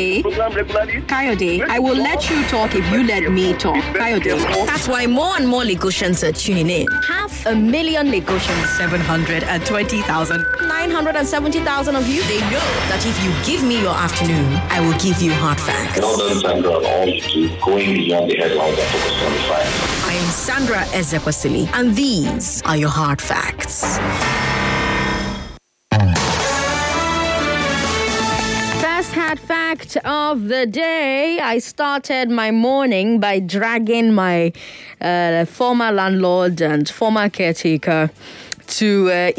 Kayode. Kayode, I will let you talk if you let me talk. Kayode. That's why more and more Lagosians are tuning in. Half a million Lagosians, 720,000. 970,000 of you, they know that if you give me your afternoon, I will give you hard facts. Well done, Sandra, on all you do, going beyond the headlines and focusing on the facts. I am Sandra Ezekwesili, and these are your hard facts. Hard fact of the day. I started my morning by dragging my uh, former landlord and former caretaker to uh,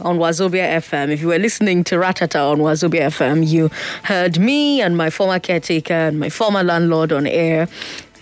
on Wazobia FM. If you were listening to Ratata on Wazobia FM, you heard me and my former caretaker and my former landlord on air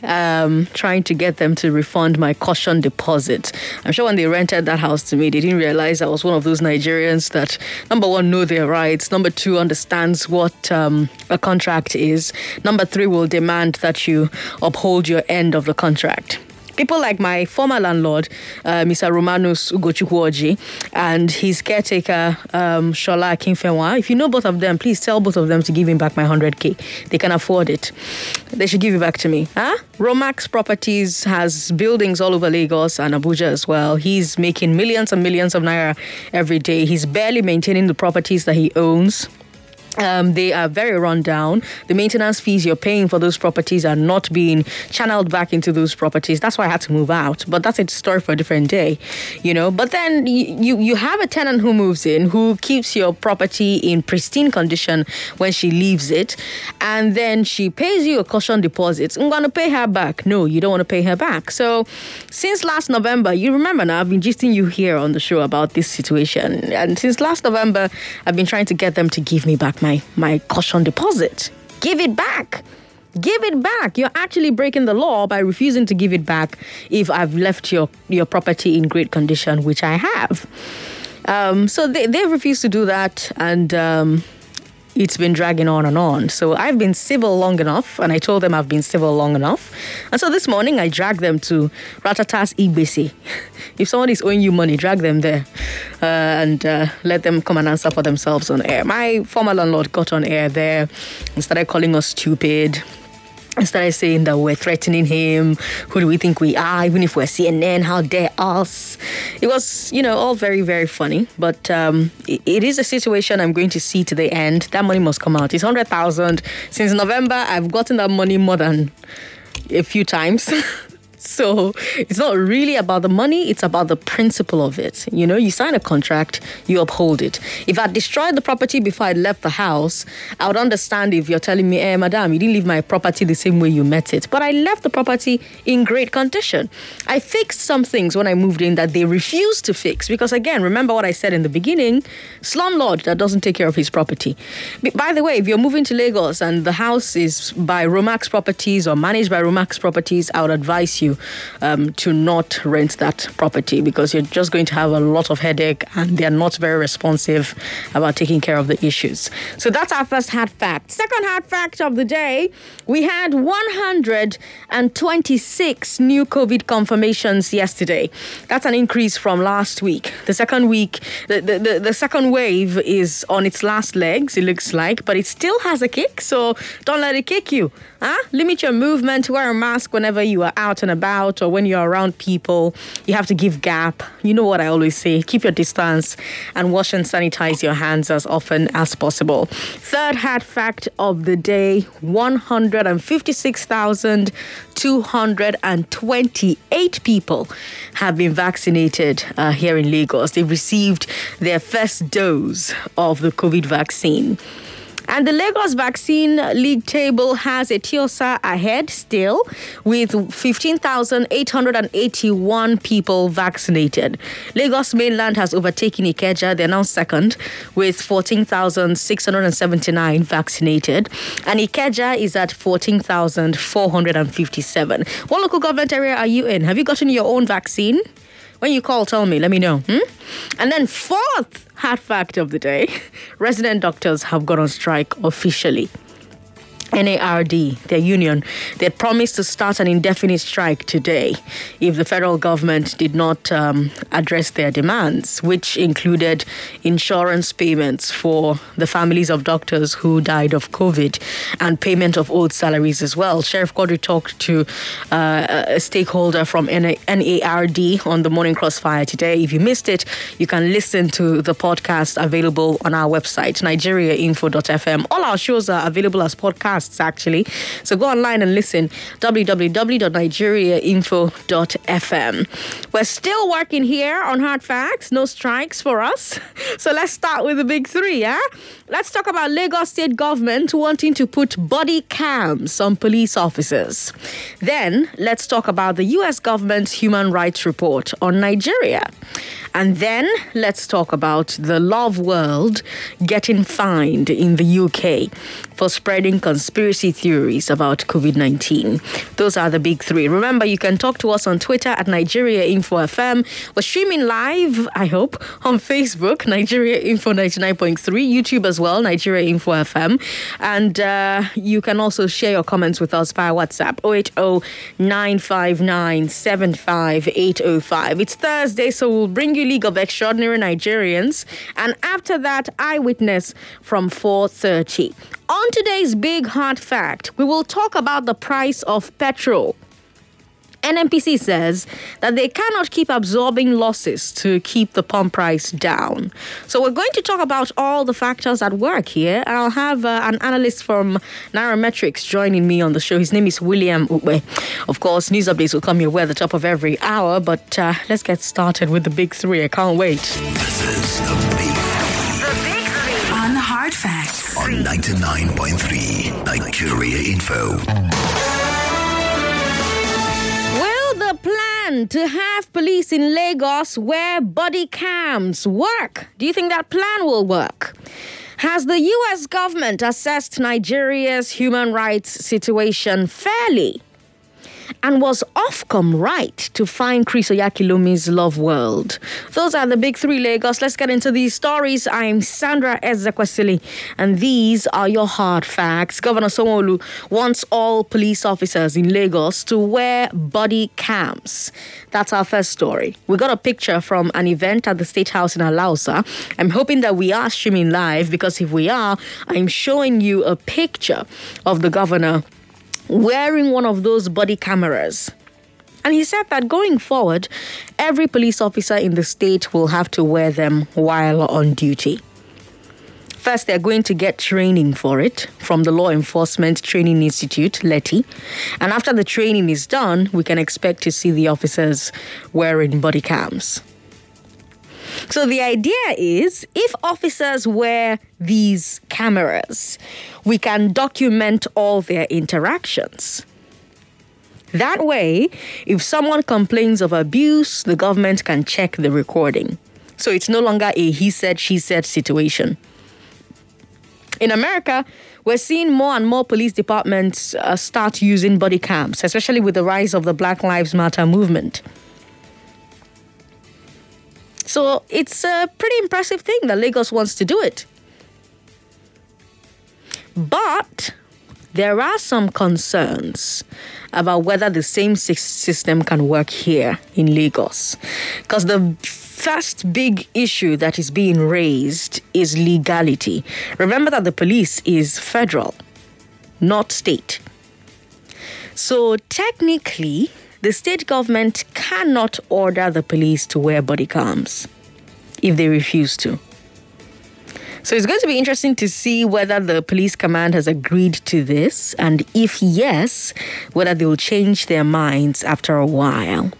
um, trying to get them to refund my caution deposit. I'm sure when they rented that house to me, they didn't realize I was one of those Nigerians that, number one, know their rights, number two, understands what um, a contract is, number three, will demand that you uphold your end of the contract people like my former landlord, uh, Mr. Romanus Ugochukwoji, and his caretaker, um, Shola Akinfenwa. If you know both of them, please tell both of them to give him back my 100K. They can afford it. They should give it back to me. Huh? Romax Properties has buildings all over Lagos and Abuja as well. He's making millions and millions of naira every day. He's barely maintaining the properties that he owns. Um, they are very run down. The maintenance fees you're paying for those properties are not being channeled back into those properties. That's why I had to move out. But that's a story for a different day, you know. But then you you have a tenant who moves in who keeps your property in pristine condition when she leaves it, and then she pays you a caution deposit. I'm gonna pay her back. No, you don't want to pay her back. So since last November, you remember now I've been gisting you here on the show about this situation, and since last November, I've been trying to get them to give me back my my caution deposit. Give it back. Give it back. You're actually breaking the law by refusing to give it back if I've left your, your property in great condition, which I have. Um, so they, they've refused to do that, and um, it's been dragging on and on. So I've been civil long enough, and I told them I've been civil long enough. And so this morning I dragged them to Ratata's Igbese. if someone is owing you money, drag them there uh, and uh, let them come and answer for themselves on air. My former landlord got on air there and started calling us stupid started saying that we're threatening him. Who do we think we are? Even if we're CNN, how dare us? It was, you know, all very, very funny. But um, it, it is a situation I'm going to see to the end. That money must come out. It's 100,000. Since November, I've gotten that money more than a few times. So it's not really about the money, it's about the principle of it. You know, you sign a contract, you uphold it. If I destroyed the property before I left the house, I would understand if you're telling me, hey, madam, you didn't leave my property the same way you met it. But I left the property in great condition. I fixed some things when I moved in that they refused to fix. Because again, remember what I said in the beginning slumlord that doesn't take care of his property. By the way, if you're moving to Lagos and the house is by Romax Properties or managed by Romax Properties, I would advise you um, to not rent that property because you're just going to have a lot of headache and they're not very responsive about taking care of the issues. So that's our first hard fact. Second hard fact of the day we had 126 new COVID confirmations yesterday. That's an increase from last week. The second week, the, the, the, the second wave is on its last legs, it looks like, but it still has a kick, so don't let it kick you. Huh? Limit your movement, wear a mask whenever you are out and about or when you're around people. You have to give gap. You know what I always say keep your distance and wash and sanitize your hands as often as possible. Third hard fact of the day 156,228 people have been vaccinated uh, here in Lagos. They've received their first dose of the COVID vaccine. And the Lagos Vaccine League table has Eti-Osa ahead still with 15,881 people vaccinated. Lagos mainland has overtaken Ikeja. They're now second with 14,679 vaccinated. And Ikeja is at 14,457. What local government area are you in? Have you gotten your own vaccine? When you call, tell me, let me know. Hmm? And then, fourth hard fact of the day resident doctors have gone on strike officially. NARD, their union, they promised to start an indefinite strike today if the federal government did not um, address their demands, which included insurance payments for the families of doctors who died of COVID and payment of old salaries as well. Sheriff Quadri talked to uh, a stakeholder from NARD on the Morning Crossfire today. If you missed it, you can listen to the podcast available on our website, nigeriainfo.fm. All our shows are available as podcasts podcasts, actually. So go online and listen www.nigeriainfo.fm. We're still working here on Hard Facts, no strikes for us. So let's start with the big three, yeah? Let's talk about Lagos state government wanting to put body cams on police officers. Then let's talk about the US government's human rights report on Nigeria. And then let's talk about the love world getting fined in the UK for spreading conspiracy theories about COVID 19. Those are the big three. Remember, you can talk to us on Twitter at Nigeria Info FM. We're streaming live, I hope, on Facebook, Nigeria Info 99.3, YouTube as well, Nigeria Info FM. And uh, you can also share your comments with us via WhatsApp 080 959 75805. It's Thursday, so we'll bring you League of Extraordinary Nigerians, and after that, Eyewitness from 4:30. On today's big hard fact, we will talk about the price of petrol. NNPC says that they cannot keep absorbing losses to keep the pump price down. So we're going to talk about all the factors at work here. I'll have uh, an analyst from Nairametrics joining me on the show. His name is William Ube. Of course, news updates will come your way at the top of every hour, but uh, let's get started with the big three. I can't wait. This is the big three. The big three. On the Hard Facts. On 99.3 Nigeria Info. To have police in Lagos wear body cams work? Do you think that plan will work? Has the US government assessed Nigeria's human rights situation fairly? And was Ofcom right to find Chris Oyakhilome's Love World? Those are the big three Lagos. Let's get into these stories. I'm Sandra Ezekwesili, and these are your hard facts. Governor Sanwo-Olu wants all police officers in Lagos to wear body cams. That's our first story. We got a picture from an event at the State House in Alausa. I'm hoping that we are streaming live because if we are, I'm showing you a picture of the governor wearing one of those body cameras. And he said that going forward, every police officer in the state will have to wear them while on duty. First, they're going to get training for it from the Law Enforcement Training Institute, LETI. And after the training is done, we can expect to see the officers wearing body cams. So the idea is if officers wear these cameras, we can document all their interactions. That way, if someone complains of abuse, the government can check the recording. So it's no longer a he said, she said situation. In America, we're seeing more and more police departments uh, start using body cams, especially with the rise of the Black Lives Matter movement. So it's a pretty impressive thing that Lagos wants to do it. But there are some concerns about whether the same system can work here in Lagos. Because the first big issue that is being raised is legality. Remember that the police is federal, not state. So technically, the state government cannot order the police to wear body cams if they refuse to. So it's going to be interesting to see whether the police command has agreed to this, and if yes, whether they will change their minds after a while.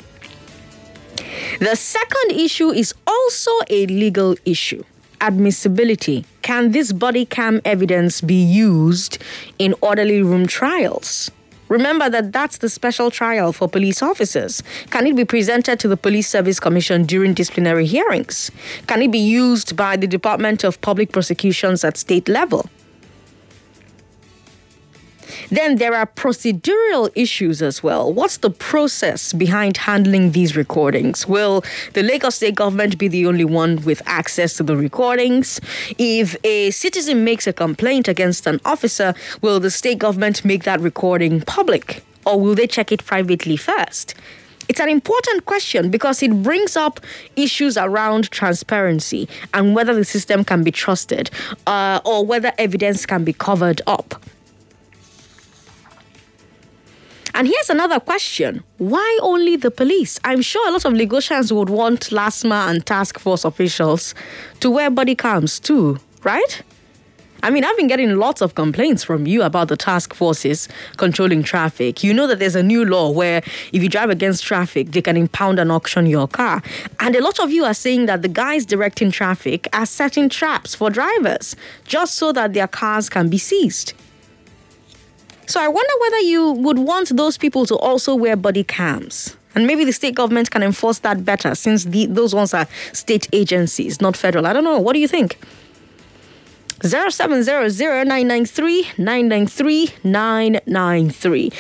The second issue is also a legal issue. admissibility. Can this body cam evidence be used in orderly room trials? Remember that that's the special trial for police officers. Can it be presented to the Police Service Commission during disciplinary hearings? Can it be used by the Department of Public Prosecutions at state level? Then there are procedural issues as well. What's the process behind handling these recordings? Will the Lagos state government be the only one with access to the recordings? If a citizen makes a complaint against an officer, will the state government make that recording public? Or will they check it privately first? It's an important question because it brings up issues around transparency and whether the system can be trusted uh, or whether evidence can be covered up. And here's another question why only the police? I'm sure a lot of Lagosians would want LASMA and task force officials to wear body cams too, right? I mean, I've been getting lots of complaints from you about the task forces controlling traffic. You know that there's a new law where if you drive against traffic, they can impound and auction your car. And a lot of you are saying that the guys directing traffic are setting traps for drivers just so that their cars can be seized. So I wonder whether you would want those people to also wear body cams. And maybe the state government can enforce that better since the, those ones are state agencies, not federal. I don't know. What do you think? 0700-993-993-993.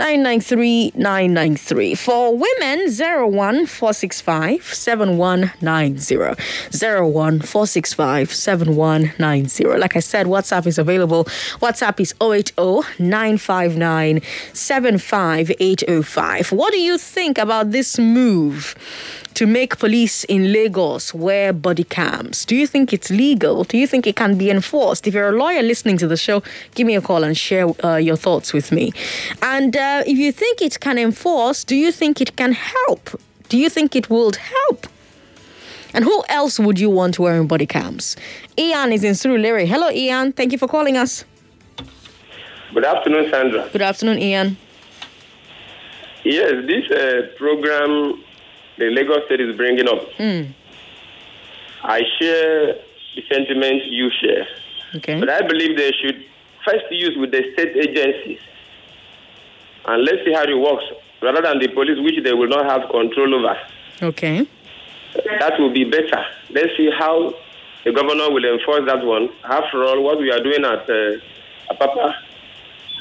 0700-993-993-993. For women, 01465-7190. 01465-7190. Like I said, WhatsApp is available. WhatsApp is 080-959-75805. What do you think about this move? To make police in Lagos wear body cams. Do you think it's legal? Do you think it can be enforced? If you're a lawyer listening to the show, give me a call and share uh, your thoughts with me. And uh, if you think it can enforce, do you think it can help? Do you think it would help? And who else would you want wearing body cams? Ian is in Surulere. Hello, Ian. Thank you for calling us. Good afternoon, Sandra. Good afternoon, Ian. Yes, this uh, program the Lagos State is bringing up. Mm. I share the sentiment you share. Okay. But I believe they should first use with the state agencies. And let's see how it works, rather than the police, which they will not have control over. Okay. That will be better. Let's see how the governor will enforce that one. After all, what we are doing at uh, Apapa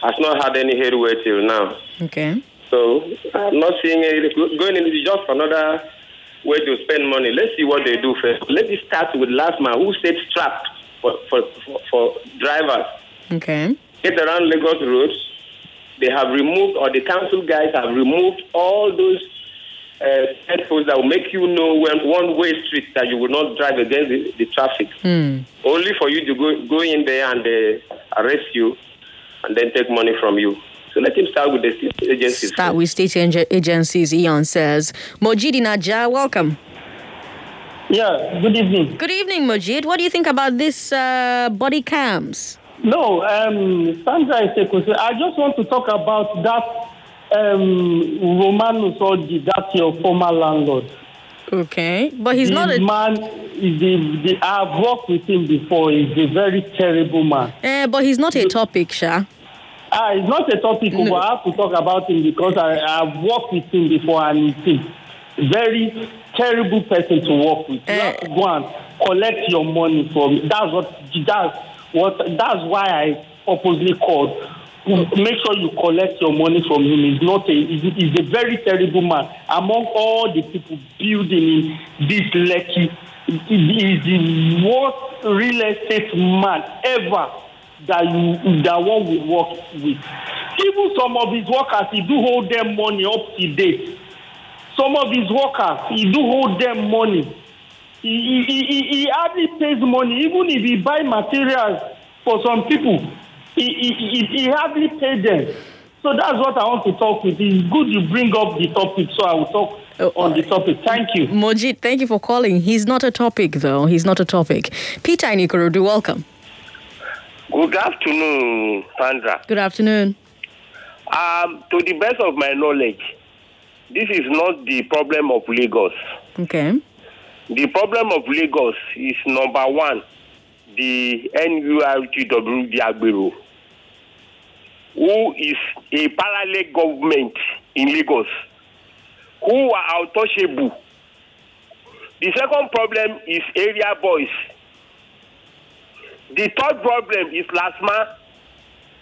has not had any headway till now. Okay. So I'm not seeing it going into just another way to spend money. Let's see what they do first. Let me start with LASMA, who sets traps for, for, for, for drivers. Okay. Get around Lagos roads. They have removed, or the council guys have removed all those uh, headphones that will make you know when one-way street that you will not drive against the, the traffic. Mm. Only for you to go go in there and uh, arrest you, and then take money from you. So let him start with the state agencies. Start with state agencies, Ian says. Mojid Naja, welcome. Yeah, good evening. Good evening, Mojid. What do you think about this uh, body cams? No, um, Sandra Isekose, I just want to talk about that um, Romanus Oji, that's your former landlord. Okay, but he's the not a man. The, the, I've worked with him before. He's a very terrible man. Eh, but he's not a topic, Sha. Ah, it's not a topic, No. but I have to talk about him because I, I've worked with him before and he's a very terrible person to work with. You Eh. have to go and collect your money from That's what, that's what, that's why I purposely called. Make sure you collect your money from him. He's not a, he's, he's a very terrible man. Among all the people building in this Lekki, he is the worst real estate man ever that you that one will work with. Even some of his workers, he do hold them money up to date. Some of his workers, he do hold them money. He, he, he, he hardly pays money, even if he buy materials for some people. He, he, he, he hardly pay them. So that's what I want to talk with. It's good you bring up the topic, so I will talk Oh, oh on the topic. Thank you. Mojid, thank you for calling. He's not a topic, though. He's not a topic. Peter Nikorodu, welcome. Good afternoon, Sandra. Good afternoon. Um, to the best of my knowledge, this is not the problem of Lagos. Okay. the problem of Lagos is number one, the NURTW Diagbero, who is a parallel government in Lagos, who are untouchable. The second problem is area boys. The third problem is LASMA.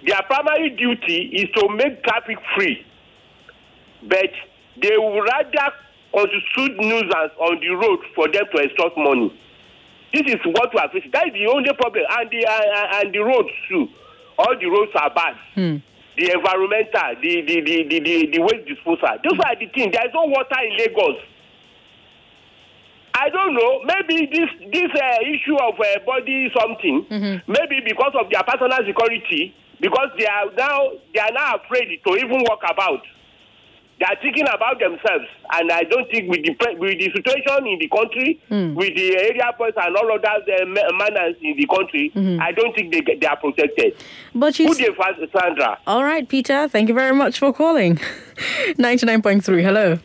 Their primary duty is to make traffic free, but they would rather constitute nuisance on the road for them to extort money. This is what we are facing. That is the only problem. And the uh, and the roads too. All the roads are bad. Hmm. The environmental, the the, the, the, the, the waste disposal. Those are the things. There is no water in Lagos. I don't know. Maybe this this uh, issue of uh, body something. Mm-hmm. Maybe because of their personal security, because they are now they are now afraid to even walk about. They are thinking about themselves, and I don't think with the with the situation in the country, Mm. with the area boys and all other uh, ma- manners in the country, Mhm. I don't think they they are protected. But you Who they Sandra? All right, Peter. Thank you very much for calling. 99.3. Hello.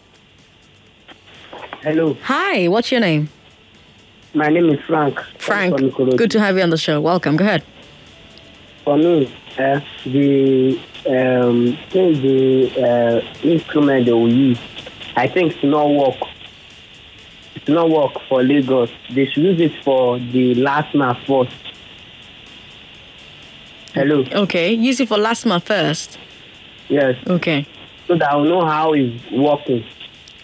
Hello. Hi. What's your name? My name is Frank. Frank. Good to have you on the show. Welcome. Go ahead. For me, uh, the um, the uh, instrument they will use, I think it's not work. It's not work for Lagos. They should use it for the LASMA first. Hello. Okay. Use it for LASMA first. Yes. Okay. So that I'll know how it's working.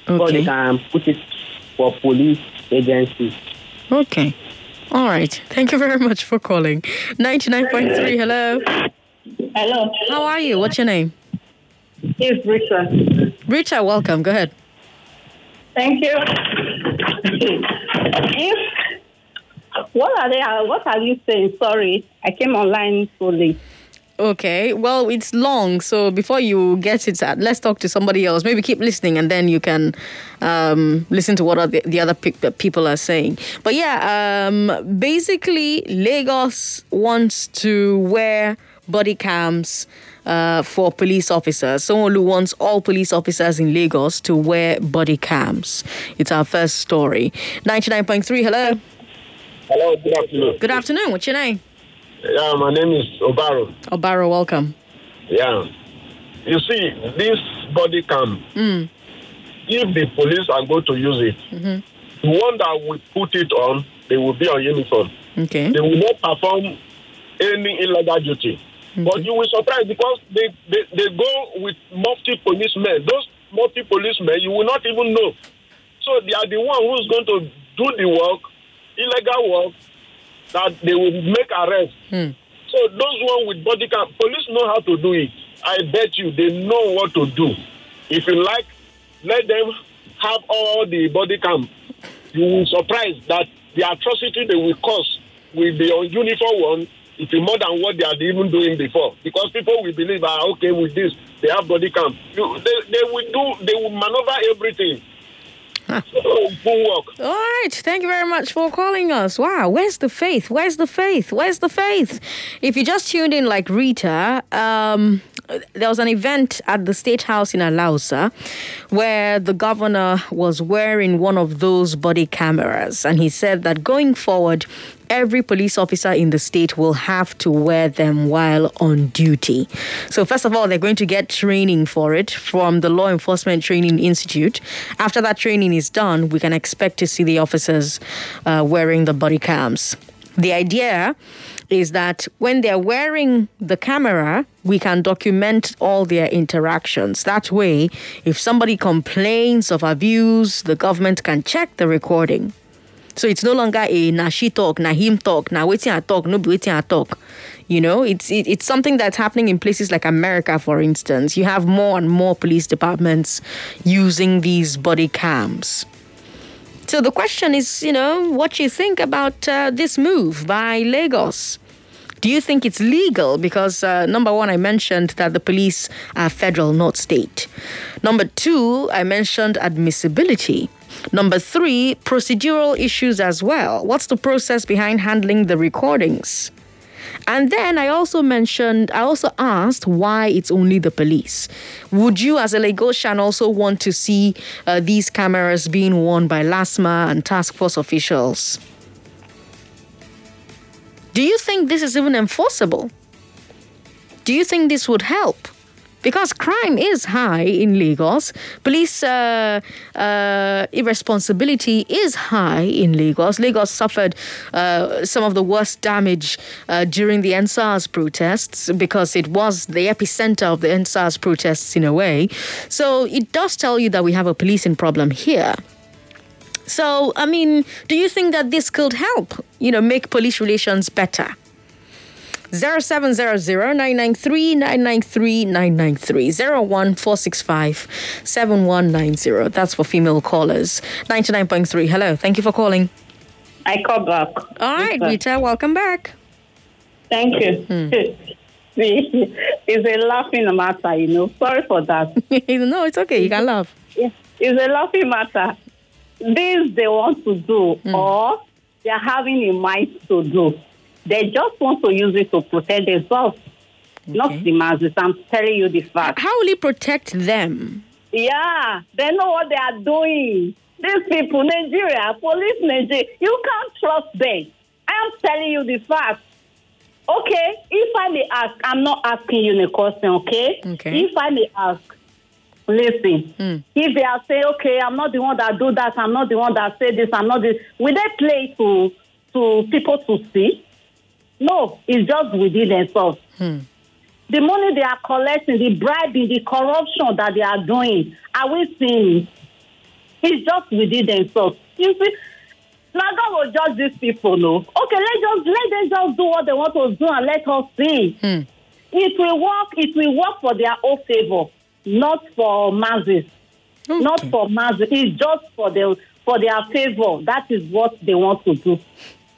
So Okay. they can put it for police agencies. Okay. All right. Thank you very much for calling. 99.3. Hello. Hello. How are you? What's your name? It's Rita. Rita, welcome. Go ahead. Thank you. if what are they? What are you saying? Sorry, I came online so late. Okay. Well, it's long, so before you get it, uh, let's talk to somebody else. Maybe keep listening, and then you can um, listen to what the, the other pe- people are saying. But yeah, um, basically, Lagos wants to wear body cams. Uh, for police officers, someone who wants all police officers in Lagos to wear body cams. It's our first story. 99.3, hello. Hello, good afternoon. Good afternoon. What's your name? Yeah, my name is Obaro. Obaro, welcome. Yeah. You see, this body cam, Mm. if the police are going to use it, Mm-hmm. the one that will put it on, they will be on uniform. Okay. They will not perform any illegal duty. But you will surprise because they, they, they go with multi policemen. Those multi policemen, you will not even know. So they are the one who's going to do the work, illegal work, that they will make arrest. Hmm. So those one with body cam, police know how to do it. I bet you they know what to do. If you like, let them have all the body cam. You will surprise that the atrocity they will cause with the uniform one is more than what they are even doing before. Because people will believe, ah, okay, with this they have body cam. You, they, they will do, they will maneuver everything. All right. Thank you very much for calling us. Wow. Where's the faith? Where's the faith? Where's the faith? If you just tuned in like Rita, um, there was an event at the State House in Alausa where the governor was wearing one of those body cameras. And he said that going forward, every police officer in the state will have to wear them while on duty. So, first of all, they're going to get training for it from the Law Enforcement Training Institute. After that training is done, we can expect to see the officers uh, wearing the body cams. The idea is that when they're wearing the camera, we can document all their interactions. That way, if somebody complains of abuse, the government can check the recording. So it's no longer a na she talk, na him talk, na waiting I talk, no be waiting I talk. You know, it's it, it's something that's happening in places like America, for instance. You have more and more police departments using these body cams. So the question is, you know, what you think about uh, this move by Lagos? Do you think it's legal? Because uh, number one, I mentioned that the police are federal, not state. Number two, I mentioned admissibility. Number three, procedural issues as well. What's the process behind handling the recordings? And then I also mentioned, I also asked why it's only the police. Would you, as a Lagosian, also want to see uh, these cameras being worn by LASMA and task force officials? Do you think this is even enforceable? Do you think this would help? Because crime is high in Lagos. Police uh, uh, irresponsibility is high in Lagos. Lagos suffered uh, some of the worst damage uh, during the EndSARS protests because it was the epicenter of the EndSARS protests in a way. So it does tell you that we have a policing problem here. So, I mean, do you think that this could help, you know, make police relations better? 0700 993 993 993 01465 7190. That's for female callers. 99.3. Hello. Thank you for calling. I call back. All right, Rita. Welcome back. Thank you. Hmm. it's a laughing matter, you know. Sorry for that. no, it's okay. You can laugh. It's a laughing matter. This they want to do, hmm. or they're having in mind to do. They just want to use it to protect themselves, okay. not the masses. I'm telling you the fact. How will he protect them? Yeah, they know what they are doing. These people, Nigeria, police Nigeria, you can't trust them. I am telling you the fact. Okay, if I may ask, I'm not asking you a question, okay? Okay. If I may ask, listen, mm. if they are saying, okay, I'm not the one that do that, I'm not the one that say this, I'm not this, will they play to to people to see? No, it's just within themselves. Hmm. The money they are collecting, the bribing, the corruption that they are doing, are we seeing it? It's just within themselves. You see, now God will judge these people, no? Okay, let just let them just do what they want to do and let us see. Hmm. It will work. It will work for their own favor, not for masses. Okay. Not for masses. It's just for their for their favor. That is what they want to do.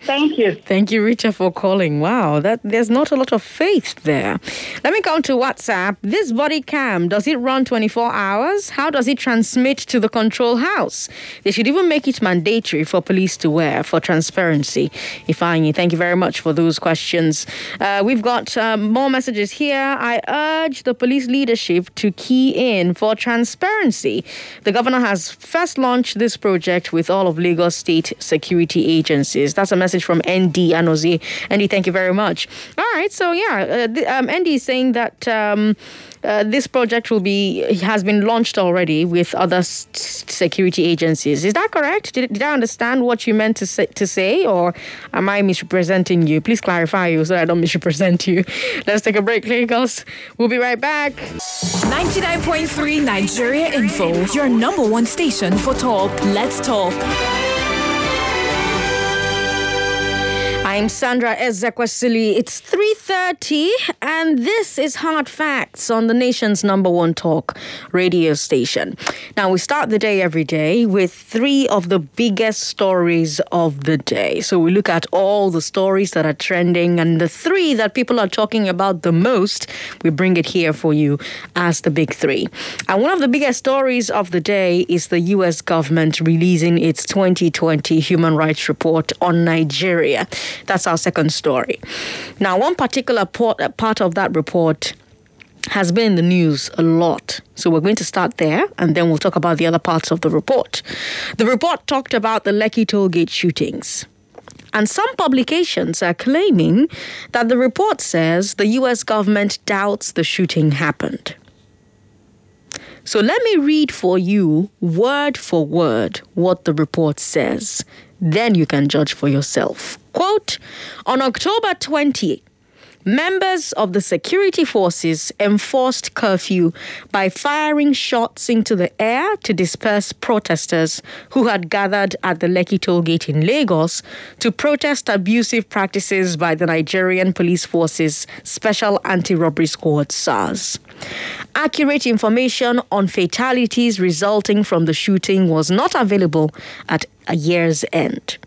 Thank you. Thank you, Rita, for calling. Wow, that there's not a lot of faith there. Let me come to WhatsApp. This body cam, does it run 24 hours? How does it transmit to the control house? They should even make it mandatory for police to wear for transparency. Ifeanyi, thank you very much for those questions. Uh, we've got um, more messages here. I urge the police leadership to key in for transparency. The governor has first launched this project with all of Lagos state security agencies. That's a message message from ND Anozi. ND, thank you very much. All right, so yeah, uh, um, ND is saying that. Um, uh, this project will be has been launched already with other s- security agencies. Is that correct? Did, did I understand what you meant to say, to say, or am I misrepresenting you? Please clarify you so I don't misrepresent you. Let's take a break, Lagos. We'll be right back. 99.3 Nigeria Info, your number one station for talk. Let's talk. I'm Sandra Ezekwesili. It's 3.30 and this is Hard Facts on the nation's number one talk radio station. Now, we start the day every day with three of the biggest stories of the day. So we look at all the stories that are trending and the three that people are talking about the most, we bring it here for you as the big three. And one of the biggest stories of the day is the U.S. government releasing its 2020 Human Rights Report on Nigeria. That's our second story. Now, one particular part of that report has been in the news a lot. So we're going to start there and then we'll talk about the other parts of the report. The report talked about the Lekki tollgate shootings. And some publications are claiming that the report says the US government doubts the shooting happened. So let me read for you, word for word, what the report says. Then you can judge for yourself. Quote On October 20, members of the security forces enforced curfew by firing shots into the air to disperse protesters who had gathered at the Lekki toll gate in Lagos to protest abusive practices by the Nigerian Police Force's Special Anti Robbery Squad SARS. Accurate information on fatalities resulting from the shooting was not available at a year's end.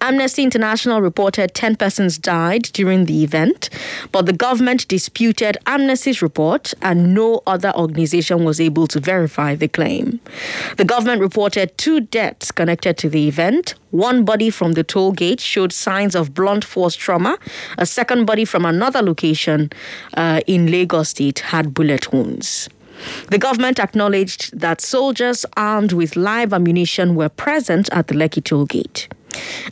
Amnesty International reported 10 persons died during the event, but the government disputed Amnesty's report and no other organization was able to verify the claim. The government reported two deaths connected to the event. One body from the toll gate showed signs of blunt force trauma. A second body from another location uh, in Lagos State had bullet wounds. The government acknowledged that soldiers armed with live ammunition were present at the Lekki toll gate.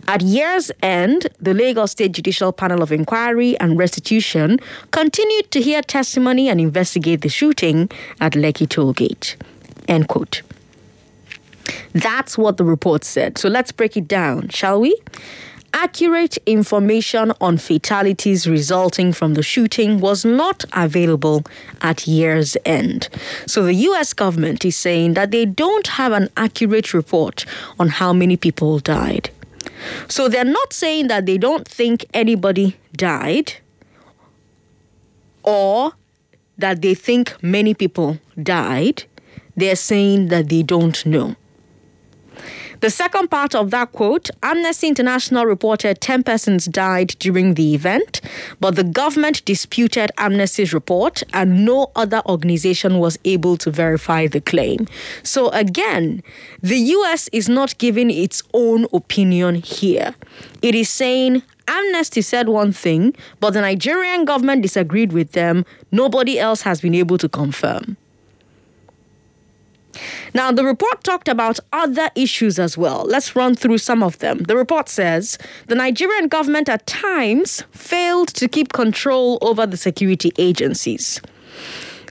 At year's end, the Lagos State Judicial Panel of Inquiry and Restitution continued to hear testimony and investigate the shooting at Lekki Tollgate. End quote. That's what the report said. So let's break it down, shall we? Accurate information on fatalities resulting from the shooting was not available at year's end. So the US government is saying that they don't have an accurate report on how many people died. So they're not saying that they don't think anybody died or that they think many people died. They're saying that they don't know. The second part of that quote Amnesty International reported 10 persons died during the event, but the government disputed Amnesty's report and no other organization was able to verify the claim. So again, the US is not giving its own opinion here. It is saying Amnesty said one thing, but the Nigerian government disagreed with them. Nobody else has been able to confirm. Now, the report talked about other issues as well. Let's run through some of them. The report says the Nigerian government at times failed to keep control over the security agencies.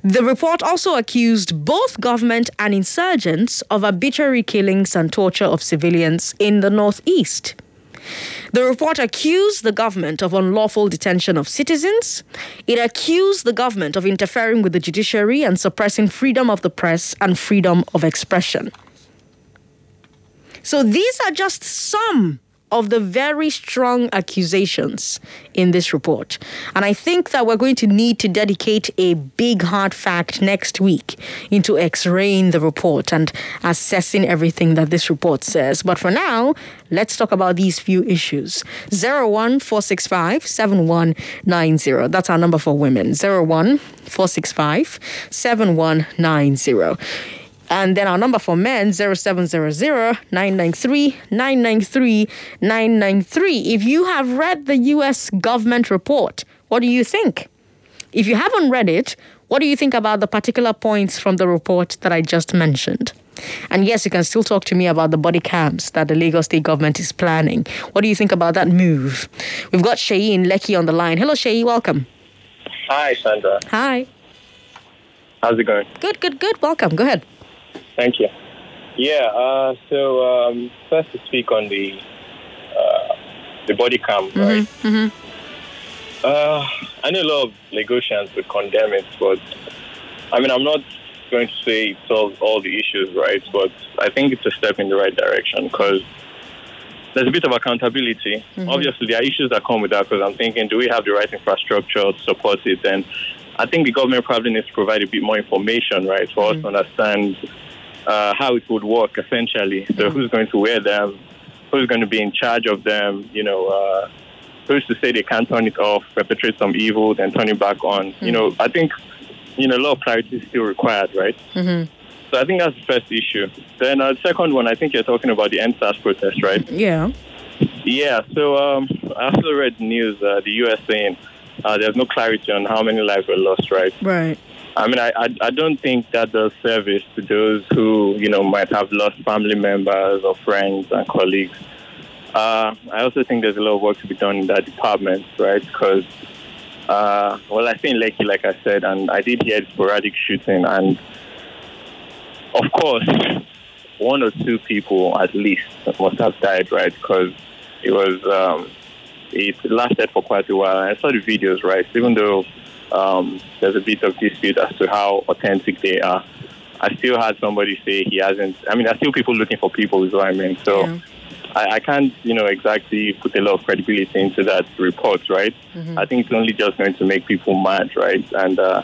The report also accused both government and insurgents of arbitrary killings and torture of civilians in the Northeast. The report accused the government of unlawful detention of citizens. It accused the government of interfering with the judiciary and suppressing freedom of the press and freedom of expression. So these are just some of the very strong accusations in this report. And I think that we're going to need to dedicate a big hard fact next week into x raying the report and assessing everything that this report says. But for now, let's talk about these few issues. 01465 7190. That's our number for women. 01465 7190. And then our number for men, 0700-993-993-993. If you have read the US government report, what do you think? If you haven't read it, what do you think about the particular points from the report that I just mentioned? And yes, you can still talk to me about the body cams that the Lagos state government is planning. What do you think about that move? We've got Shayi and Lekki on the line. Hello, Shayi. Welcome. Hi, Sandra. Hi. How's it going? Good, good, good. Welcome. Go ahead. Thank you. Yeah. Uh, so um, first to speak on the uh, the body cam, Mm-hmm, right? Uh, I know a lot of Lagosians would condemn it, but I mean, I'm not going to say it solves all the issues, right? But I think it's a step in the right direction because there's a bit of accountability. Mhm. Obviously, there are issues that come with that because I'm thinking, do we have the right infrastructure to support it? And I think the government probably needs to provide a bit more information, right, for us to understand uh, how it would work essentially. So, who's going to wear them? Who's going to be in charge of them? You know, uh, who's to say they can't turn it off, perpetrate some evil, then turn it back on? You know, I think you know a lot of clarity is still required, right? Mm-hmm. So I think that's the first issue. Then uh, the second one, I think you're talking about the EndSARS protest, right? Yeah. Yeah. So um, I also read the news, uh, the U.S. saying uh, there's no clarity on how many lives were lost, right? Right. I mean, I, I I don't think that does service to those who you know might have lost family members or friends and colleagues. Uh, I also think there's a lot of work to be done in that department, right? Because uh, well, I think Lekki, like I said, and I did hear sporadic shooting, and of course, one or two people at least must have died, right? Because it was um, it lasted for quite a while. I saw the videos, right? Even though um, there's a bit of dispute as to how authentic they are, I still had somebody say he hasn't. I mean, there's still people looking for people, is what I mean. So. I, I can't, you know, exactly put a lot of credibility into that report, right? I think it's only just going to make people mad, right? And uh,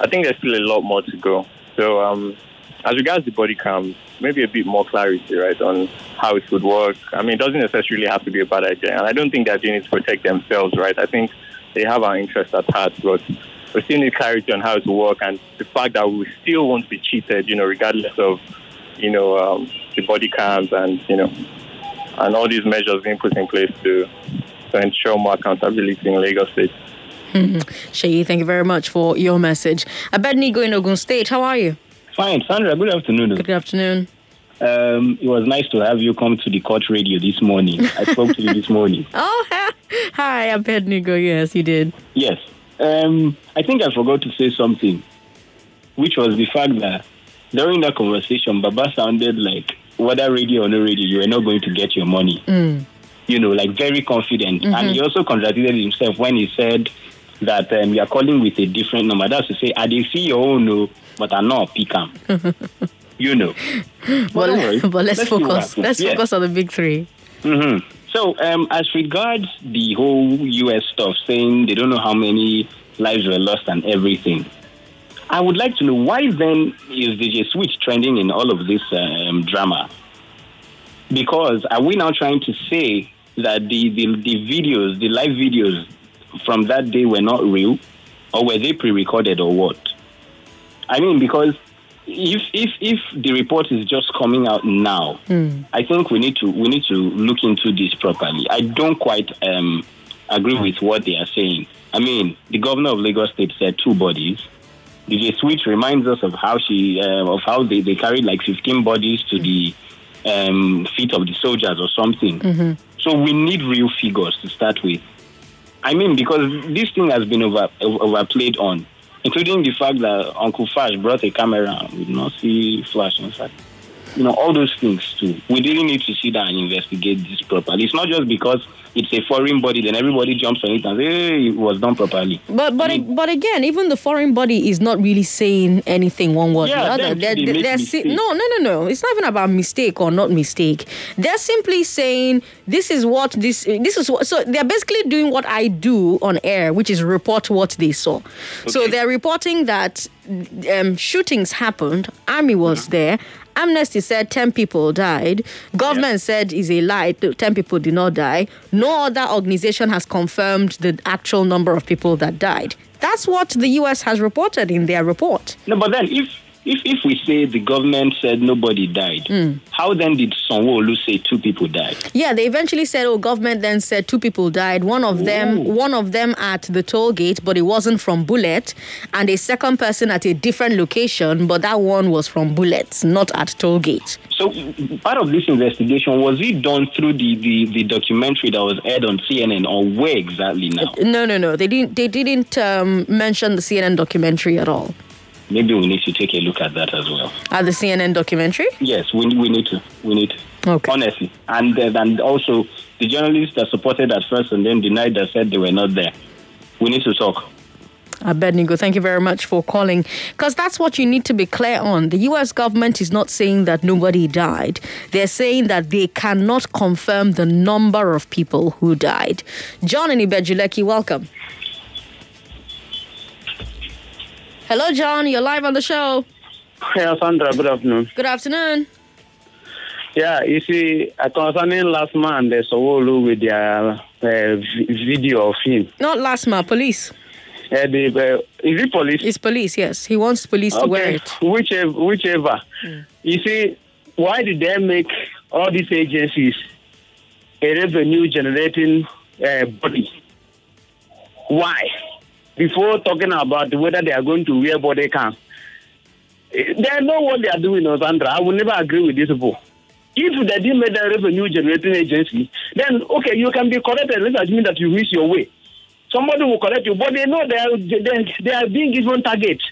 I think there's still a lot more to go. So um, as regards the body cams, maybe a bit more clarity, right, on how it would work. I mean, it doesn't necessarily have to be a bad idea, and I don't think they're doing it to protect themselves, right? I think they have our interests at heart, but we still need clarity on how it will work, and the fact that we still won't be cheated, you know, regardless of, you know, um, the body cams and you know, and all these measures being put in place to to ensure more accountability in Lagos State. Shayi, thank you very much for your message. Abednego in Ogun State, how are you? Fine, Sandra. Good afternoon. Good afternoon. Um, it was nice to have you come to the court radio this morning. I spoke to you this morning. Oh, hi, Abednego. Yes, you did. Yes. Um, I think I forgot to say something, which was the fact that during that conversation, Baba sounded like whether radio or no radio, you were not going to get your money. Mm. You know, like very confident. Mhm. And he also contradicted himself when he said that um, you are calling with a different number. That's to say, I did see your own, no, but I know not pick 'em. You know. but, don't but let's, Let's focus. Let's focus on the big three. hmm So, um, as regards the whole U.S. stuff, saying they don't know how many lives were lost and everything, I would like to know why then is DJ Switch trending in all of this um, drama? Because are we now trying to say that the, the, the videos, the live videos from that day were not real, or were they pre-recorded, or what? I mean, because if if if the report is just coming out now, I think we need to we need to look into this properly. I don't quite um, agree with what they are saying. I mean, the governor of Lagos State said two bodies. DJ Switch reminds us of how she uh, of how they, they carried like 15 bodies to the um, feet of the soldiers or something. So we need real figures to start with. I mean, because this thing has been over, overplayed on, including the fact that Uncle Flash brought a camera and we did not see Flash inside. You know, all those things too. We really need to sit down and investigate this properly. It's not just because it's a foreign body, then everybody jumps on it and says, hey, it was done properly. But but but again, even the foreign body is not really saying anything one way or Yeah, the other. too, they they're si- no no no no. It's not even about mistake or not mistake. They're simply saying this is what this this is what. So they're basically doing what I do on air, which is report what they saw. So they're reporting that um, shootings happened. Army was Mm-hmm. there. Amnesty said 10 people died. Government said is a lie. 10 people did not die. No other organization has confirmed the actual number of people that died. That's what the US has reported in their report. No, but then if if if we say the government said nobody died, how then did Sanwo-Olu say two people died? Yeah, they eventually said, oh, government then said two people died. One of them, one of them at the toll gate, but it wasn't from bullet, and a second person at a different location, but that one was from bullets, not at toll gate. So part of this investigation was it done through the, the, the documentary that was aired on CNN or where exactly now? No, no, no. They didn't. They didn't um, mention the CNN documentary at all. Maybe we need to take a look at that as well. At the CNN documentary. Yes, we, we need to. We need to. Okay. Honestly. And, uh, and also, the journalists that supported at first and then denied that said they were not there. We need to talk. Abednego, thank you very much for calling. Because that's what you need to be clear on. The US government is not saying that nobody died. They're saying that they cannot confirm the number of people who died. John and Ibeju-Lekki, welcome. Hello, John. You're live on the show. Yeah, Sandra, good afternoon. Good afternoon. Yeah, you see, uh, concerning LASMA, there's a whole with their uh, video of him. Not last month, police. Uh, the, uh, is it police? It's police, yes. He wants police to wear it. Whichever, whichever. You see, why did they make all these agencies a revenue generating uh, body? Why? Before talking about whether they are going to wear body cam, Eh, they know what they are doing, Sandra. I will never agree with these people. If they didn't make a revenue generating agency, then okay, you can be corrected. Let us mean that you miss your way. Somebody will correct you, but they know they are they, they are being given target.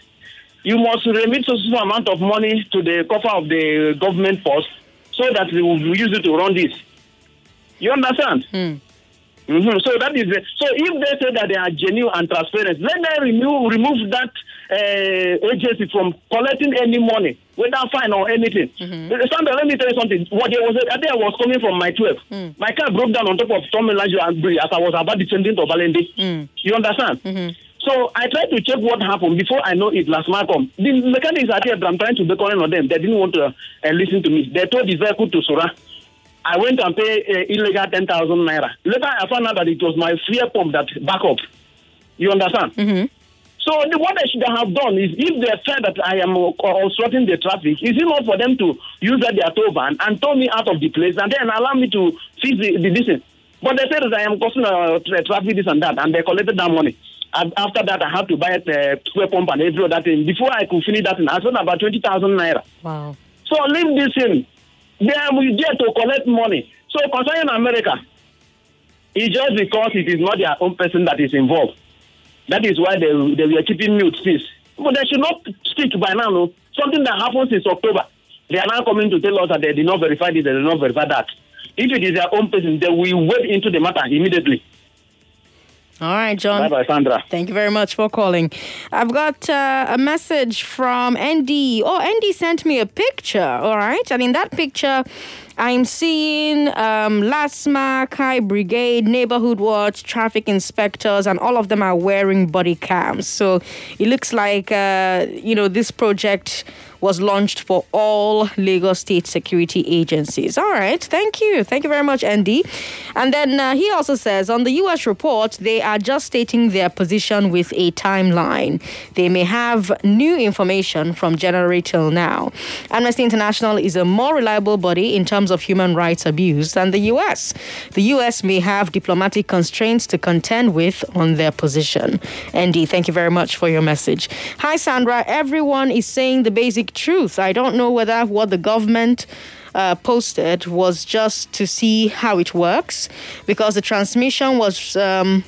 You must remit a certain amount of money to the cover of the government post so that they will use it to run this. You understand? Mm-hmm. So that is so if they say that they are genuine and transparent, let them remove remove that uh, agency from collecting any money, whether fine or anything. Sandra, let me tell you something. What there was a day I was coming from my 12. My car broke down on top of Tommy Lange and Brie as I was about descending to Balende. You understand? So I tried to check what happened before I know it last Malcolm. The mechanics are here, but I'm trying to beckon on them. They didn't want to uh, listen to me. They told the vehicle to Sura. I went and paid uh, illegal 10,000 naira. Later, I found out that it was my fuel pump that back up. You understand? Mm-hmm. So the, what they should have done is, if they said that I am uh, obstructing the traffic, is it not for them to use that their tow van and tow me out of the place and then allow me to fix the, the distance? But they said that I am causing uh, tra- traffic this and that, and they collected that money. And after that, I had to buy a uh, pump and every other thing. Before I could finish that thing, I spent about 20,000 naira. Wow. So leave this in. They are there to collect money. So concerning America, it's just because it is not their own person that is involved. That is why they, they were keeping mute since. But they should not speak by now. No? Something that happened since October. They are now coming to tell us that they did not verify this, they did not verify that. If it is their own person, they will wade into the matter immediately. All right, John. Bye bye, Sandra. Thank you very much for calling. I've got uh, a message from Andy. Oh, Andy sent me a picture. All right. And in that picture, I'm seeing um, LASMA, KAI Brigade, Neighborhood Watch, traffic inspectors, and all of them are wearing body cams. So it looks like, uh, you know, this project was launched for all Lagos State security agencies. All right, thank you. Thank you very much, Andy. And then uh, he also says on the US report, they are just stating their position with a timeline. They may have new information from January till now. Amnesty International is a more reliable body in terms of human rights abuse than the US. The US may have diplomatic constraints to contend with on their position. Andy, thank you very much for your message. Hi, Sandra. Everyone is saying the basic truth. I don't know whether what the government uh, posted was just to see how it works because the transmission was. Um,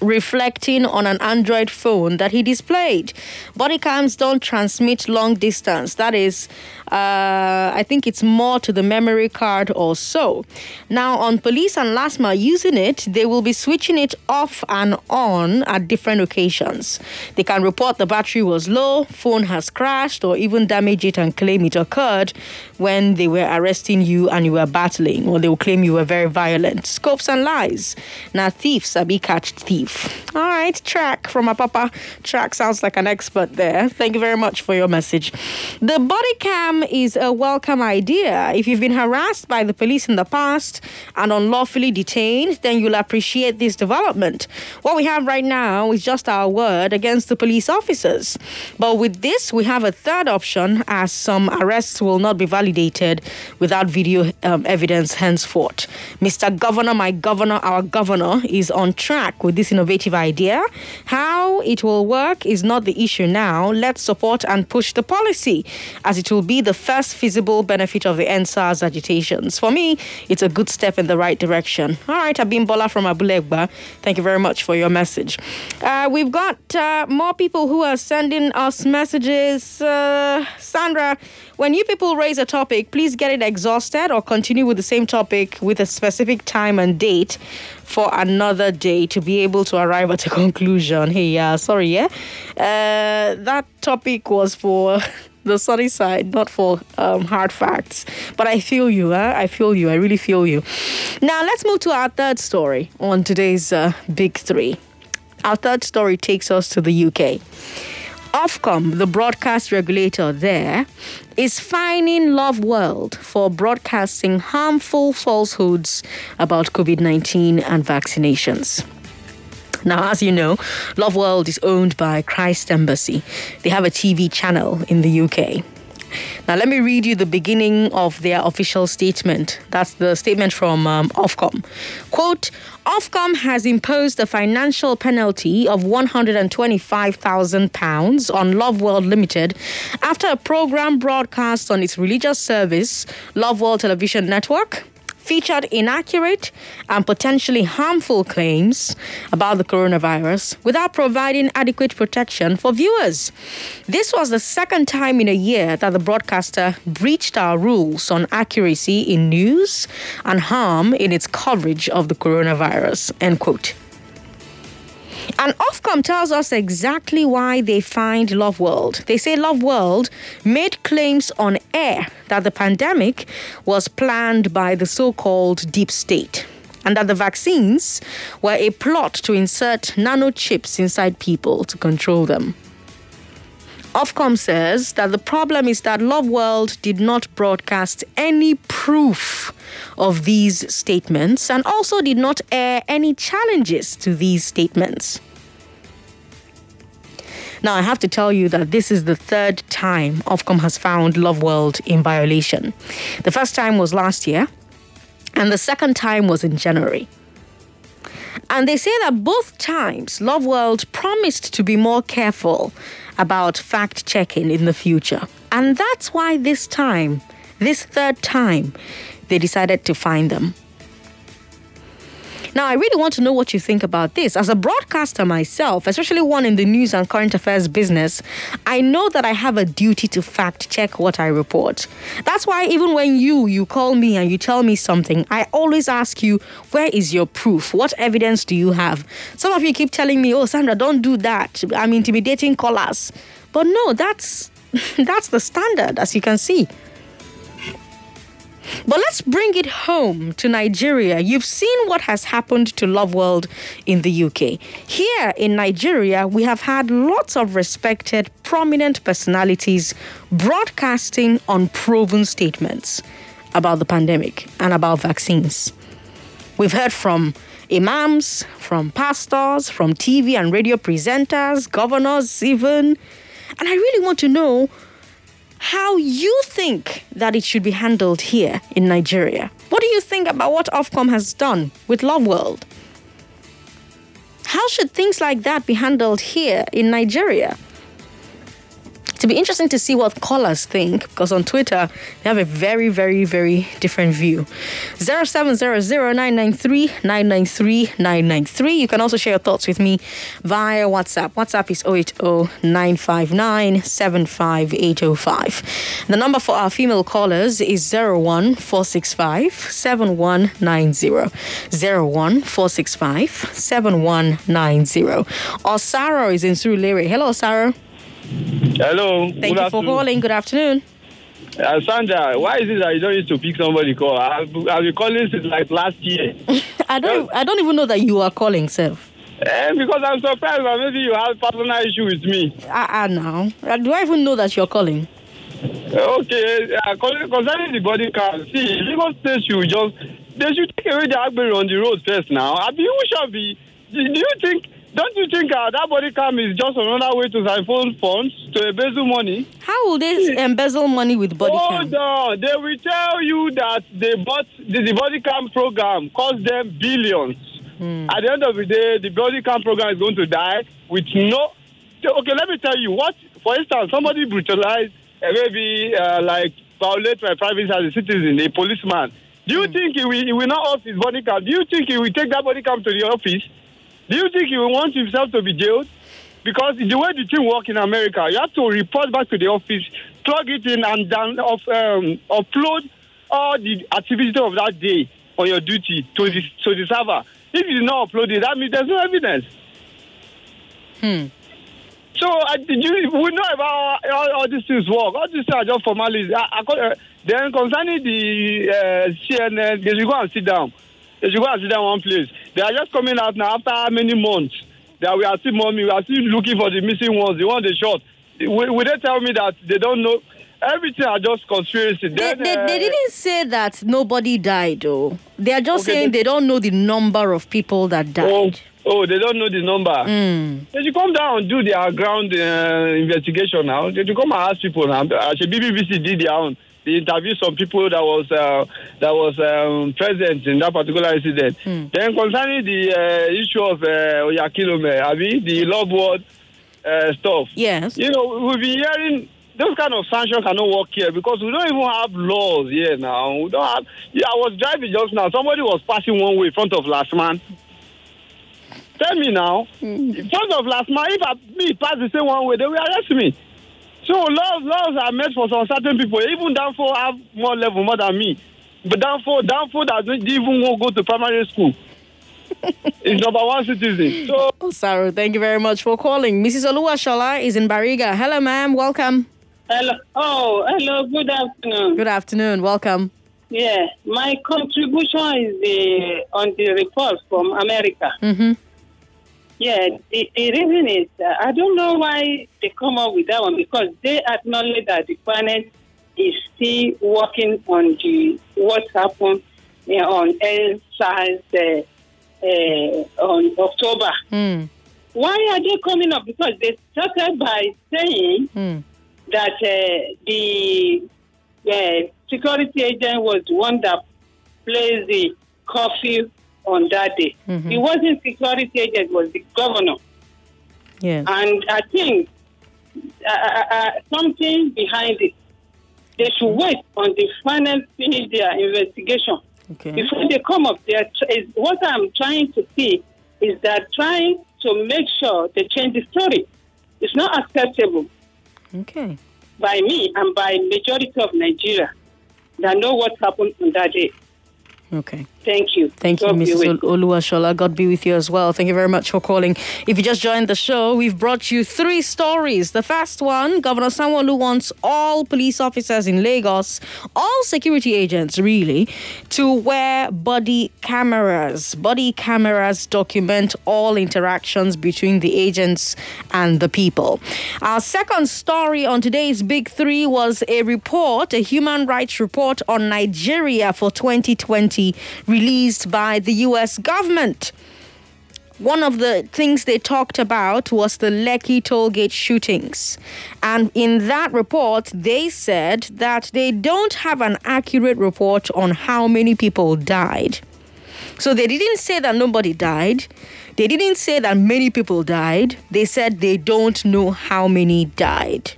reflecting on an Android phone that he displayed. Body cams don't transmit long distance. That is, uh, I think it's more to the memory card or so. Now, on police and LASMA using it, they will be switching it off and on at different occasions. They can report the battery was low, phone has crashed, or even damage it and claim it occurred when they were arresting you and you were battling, or they will claim you were very violent. Scopes and lies. Now, thieves, Sabi catch thief. All right, track from my papa. Track sounds like an expert there. Thank you very much for your message. The body cam is a welcome idea. If you've been harassed by the police in the past and unlawfully detained, then you'll appreciate this development. What we have right now is just our word against the police officers. But with this, we have a third option as some arrests will not be validated without video um, evidence henceforth. Mr. Governor, my governor, our governor is on track with this innovative idea. How it will work is not the issue now. Let's support and push the policy as it will be the first feasible benefit of the EndSARS agitations. For me, it's a good step in the right direction. All right, Abimbola from Abule Egba, thank you very much for your message. Uh, we've got uh, more people who are sending us messages. Uh, Sandra, when you people raise a topic, please get it exhausted or continue with the same topic with a specific time and date for another day to be able to arrive at a conclusion. Hey, yeah, sorry, yeah. Uh, that topic was for the sunny side, not for um, hard facts. But I feel you, huh? I feel you. I really feel you. Now, let's move to our third story on today's uh, Big Three. Our third story takes us to the UK. Ofcom, the broadcast regulator there, is fining Love World for broadcasting harmful falsehoods about COVID 19 and vaccinations. Now, as you know, Love World is owned by Christ Embassy. They have a TV channel in the UK. Now, let me read you the beginning of their official statement. That's the statement from um, Ofcom. Quote, Ofcom has imposed a financial penalty of £125,000 on Love World Limited after a program broadcast on its religious service, Love World Television Network, featured inaccurate and potentially harmful claims about the coronavirus without providing adequate protection for viewers. This was the second time in a year that the broadcaster breached our rules on accuracy in news and harm in its coverage of the coronavirus. End quote. And Ofcom tells us exactly why they find Love World. They say Love World made claims on air that the pandemic was planned by the so called deep state. and that the vaccines were a plot to insert nanochips inside people to control them. Ofcom says that the problem is that Love World did not broadcast any proof of these statements and also did not air any challenges to these statements. Now, I have to tell you that this is the third time Ofcom has found Love World in violation. The first time was last year, and the second time was in January. And they say that both times Love World promised to be more careful about fact checking in the future. And that's why this time, this third time, they decided to find them. Now, I really want to know what you think about this. As a broadcaster myself, especially one in the news and current affairs business, I know that I have a duty to fact check what I report. That's why even when you you call me and you tell me something, I always ask you, where is your proof? What evidence do you have? Some of you keep telling me, "Oh, Sandra, don't do that. I'm intimidating callers." But no, that's that's the standard as you can see. But let's bring it home to Nigeria. You've seen what has happened to Love World in the UK. Here in Nigeria, we have had lots of respected, prominent personalities broadcasting unproven statements about the pandemic and about vaccines. We've heard from imams, from pastors, from TV and radio presenters, governors, even. And I really want to know how you think that it should be handled here in Nigeria. What do you think about what Ofcom has done with Love World? How should things like that be handled here in Nigeria? To be interesting to see what callers think because on Twitter they have a very, very, very different view. 0700 You can also share your thoughts with me via WhatsApp. WhatsApp is 080 The number for our female callers is 01465 7190. 01465 7190. Or Sarah is in Surulere. Hello, Sarah. Hello. Thank you for calling. Good afternoon. Uh, Sandra, why is it that you don't used to pick somebody call? I've, I've been calling since like last year. I don't. I don't even know that you are calling, sir. Eh, because I'm surprised that maybe you have personal issue with me. Ah, uh, now. Uh, do I even know that you're calling? Okay, uh, concerning the body count, see, Lagos State should just they should take away the Agbero on the road first now. I mean, we should be. Do you think don't you think uh, that body cam is just another way to siphon funds to embezzle money? How will they embezzle money with body Hold cam? on. They will tell you that they bought the, the body cam program cost them billions. Hmm. At the end of the day, the body cam program is going to die with no. Okay, let me tell you what. For instance, somebody brutalized, uh, maybe uh, like violate my privacy as a citizen, a policeman. Do you think he will, he will not off his body cam? Do you think he will take that body cam to the office? Do you think he will want himself to be jailed? Because the way the thing works in America, you have to report back to the office, plug it in, and then of, um, upload all the activities of that day on your duty to the to the server. If you did not upload it, that means there's no evidence. Hmm. So uh, did you, we know about how all, all these things work. All these things are just formalities. I, I, uh, then concerning the uh, CNN, they should go and sit down. They should go and sit down one place. They are just coming out now after how many months that we are still mommy, we are still looking for the missing ones, the one they shot. Will, will they tell me that they don't know? Everything are just conspiracy. They, Then, they, uh, they didn't say that nobody died, though. They are just Okay, saying they- they don't know the number of people that died. Oh, oh, they don't know the number. Mm. They should come down and do their ground uh, investigation now. They should come and ask people now. Actually, BBC did their own. They interviewed some people that was uh, that was um, present in that particular incident. Then concerning the uh, issue of uh, Oyakhilome, Abi, the Love World uh, stuff. Yes. You know, we've been hearing those kind of sanctions cannot work here because we don't even have laws here now. We don't have. Yeah, I was driving just now. Somebody was passing one way in front of LASMA. Tell me now, in front of LASMA, if I, me pass the same one way, they will arrest me. So laws laws are made for some certain people. Even Danfo have more level more than me. But Danfo Danfo doesn't even want to go to primary school. it's number one citizen. So Oh, Saru, thank you very much for calling. Mrs. Oluwashola is in Bariga. Hello, ma'am. Welcome. Hello. Oh, hello. Good afternoon. Good afternoon. Welcome. Yeah, my contribution is the, on the report from America. Mm-hmm. Yeah, the, the reason is uh, I don't know why they come up with that one because they acknowledge that the planet is still working on the what happened uh, on Earth size uh, uh, on October. Mm. Why are they coming up? Because they started by saying Mm. that uh, the uh, security agent was the one that placed the curfew on that day. Mhm. It wasn't security agent; it was the governor. Yeah. And I think uh, uh, uh, something behind it. They should wait on the final finish their investigation Okay. before they come up. They tr- what I'm trying to see is that trying to make sure they change the story. It's not acceptable Okay. by me and by majority of Nigeria that know what happened on that day. Okay. Thank you. Thank you, God Mrs. Oluwashola. God be with you as well. Thank you very much for calling. If you just joined the show, we've brought you three stories. The first one, Governor Sanwo-Olu wants all police officers in Lagos, all security agents really, to wear body cameras. Body cameras document all interactions between the agents and the people. Our second story on today's Big Three was a report, a human rights report on Nigeria for 2020, released by the US government. One of the things they talked about was the Lekki tollgate shootings. And in that report, they said that they don't have an accurate report on how many people died. So they didn't say that nobody died. They didn't say that many people died. They said they don't know how many died.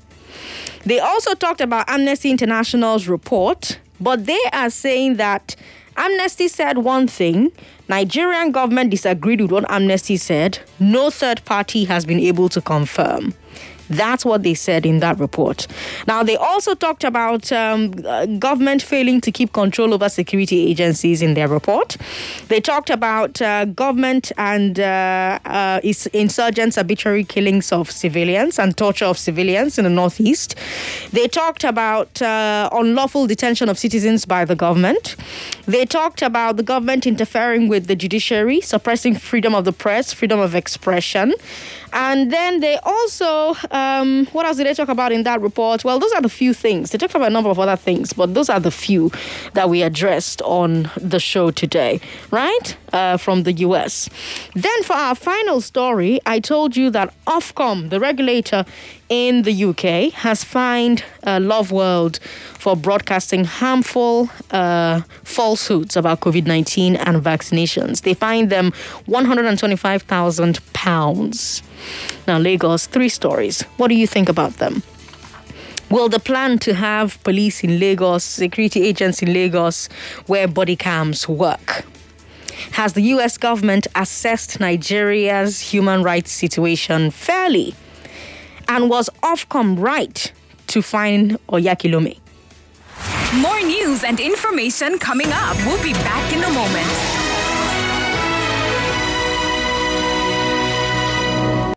They also talked about Amnesty International's report, but they are saying that Amnesty said one thing, Nigerian government disagreed with what Amnesty said. No third party has been able to confirm. That's what they said in that report. Now, they also talked about um, uh, government failing to keep control over security agencies in their report. They talked about uh, government and uh, uh, insurgents' arbitrary killings of civilians and torture of civilians in the Northeast. They talked about uh, unlawful detention of citizens by the government. They talked about the government interfering with the judiciary, suppressing freedom of the press, freedom of expression. And then they also, um, what else did they talk about in that report? Well, those are the few things. They talked about a number of other things, but those are the few that we addressed on the show today, right? Uh, from the US. Then for our final story, I told you that Ofcom, the regulator in the UK, has fined uh, Love World for broadcasting harmful uh, falsehoods about COVID 19 and vaccinations. They fined them £125,000. Now, Lagos, three stories. What do you think about them? Will the plan to have police in Lagos, security agents in Lagos, wear body cams work? Has the US government assessed Nigeria's human rights situation fairly? And was Ofcom right to fine Oyakhilome? More news and information coming up. We'll be back in a moment.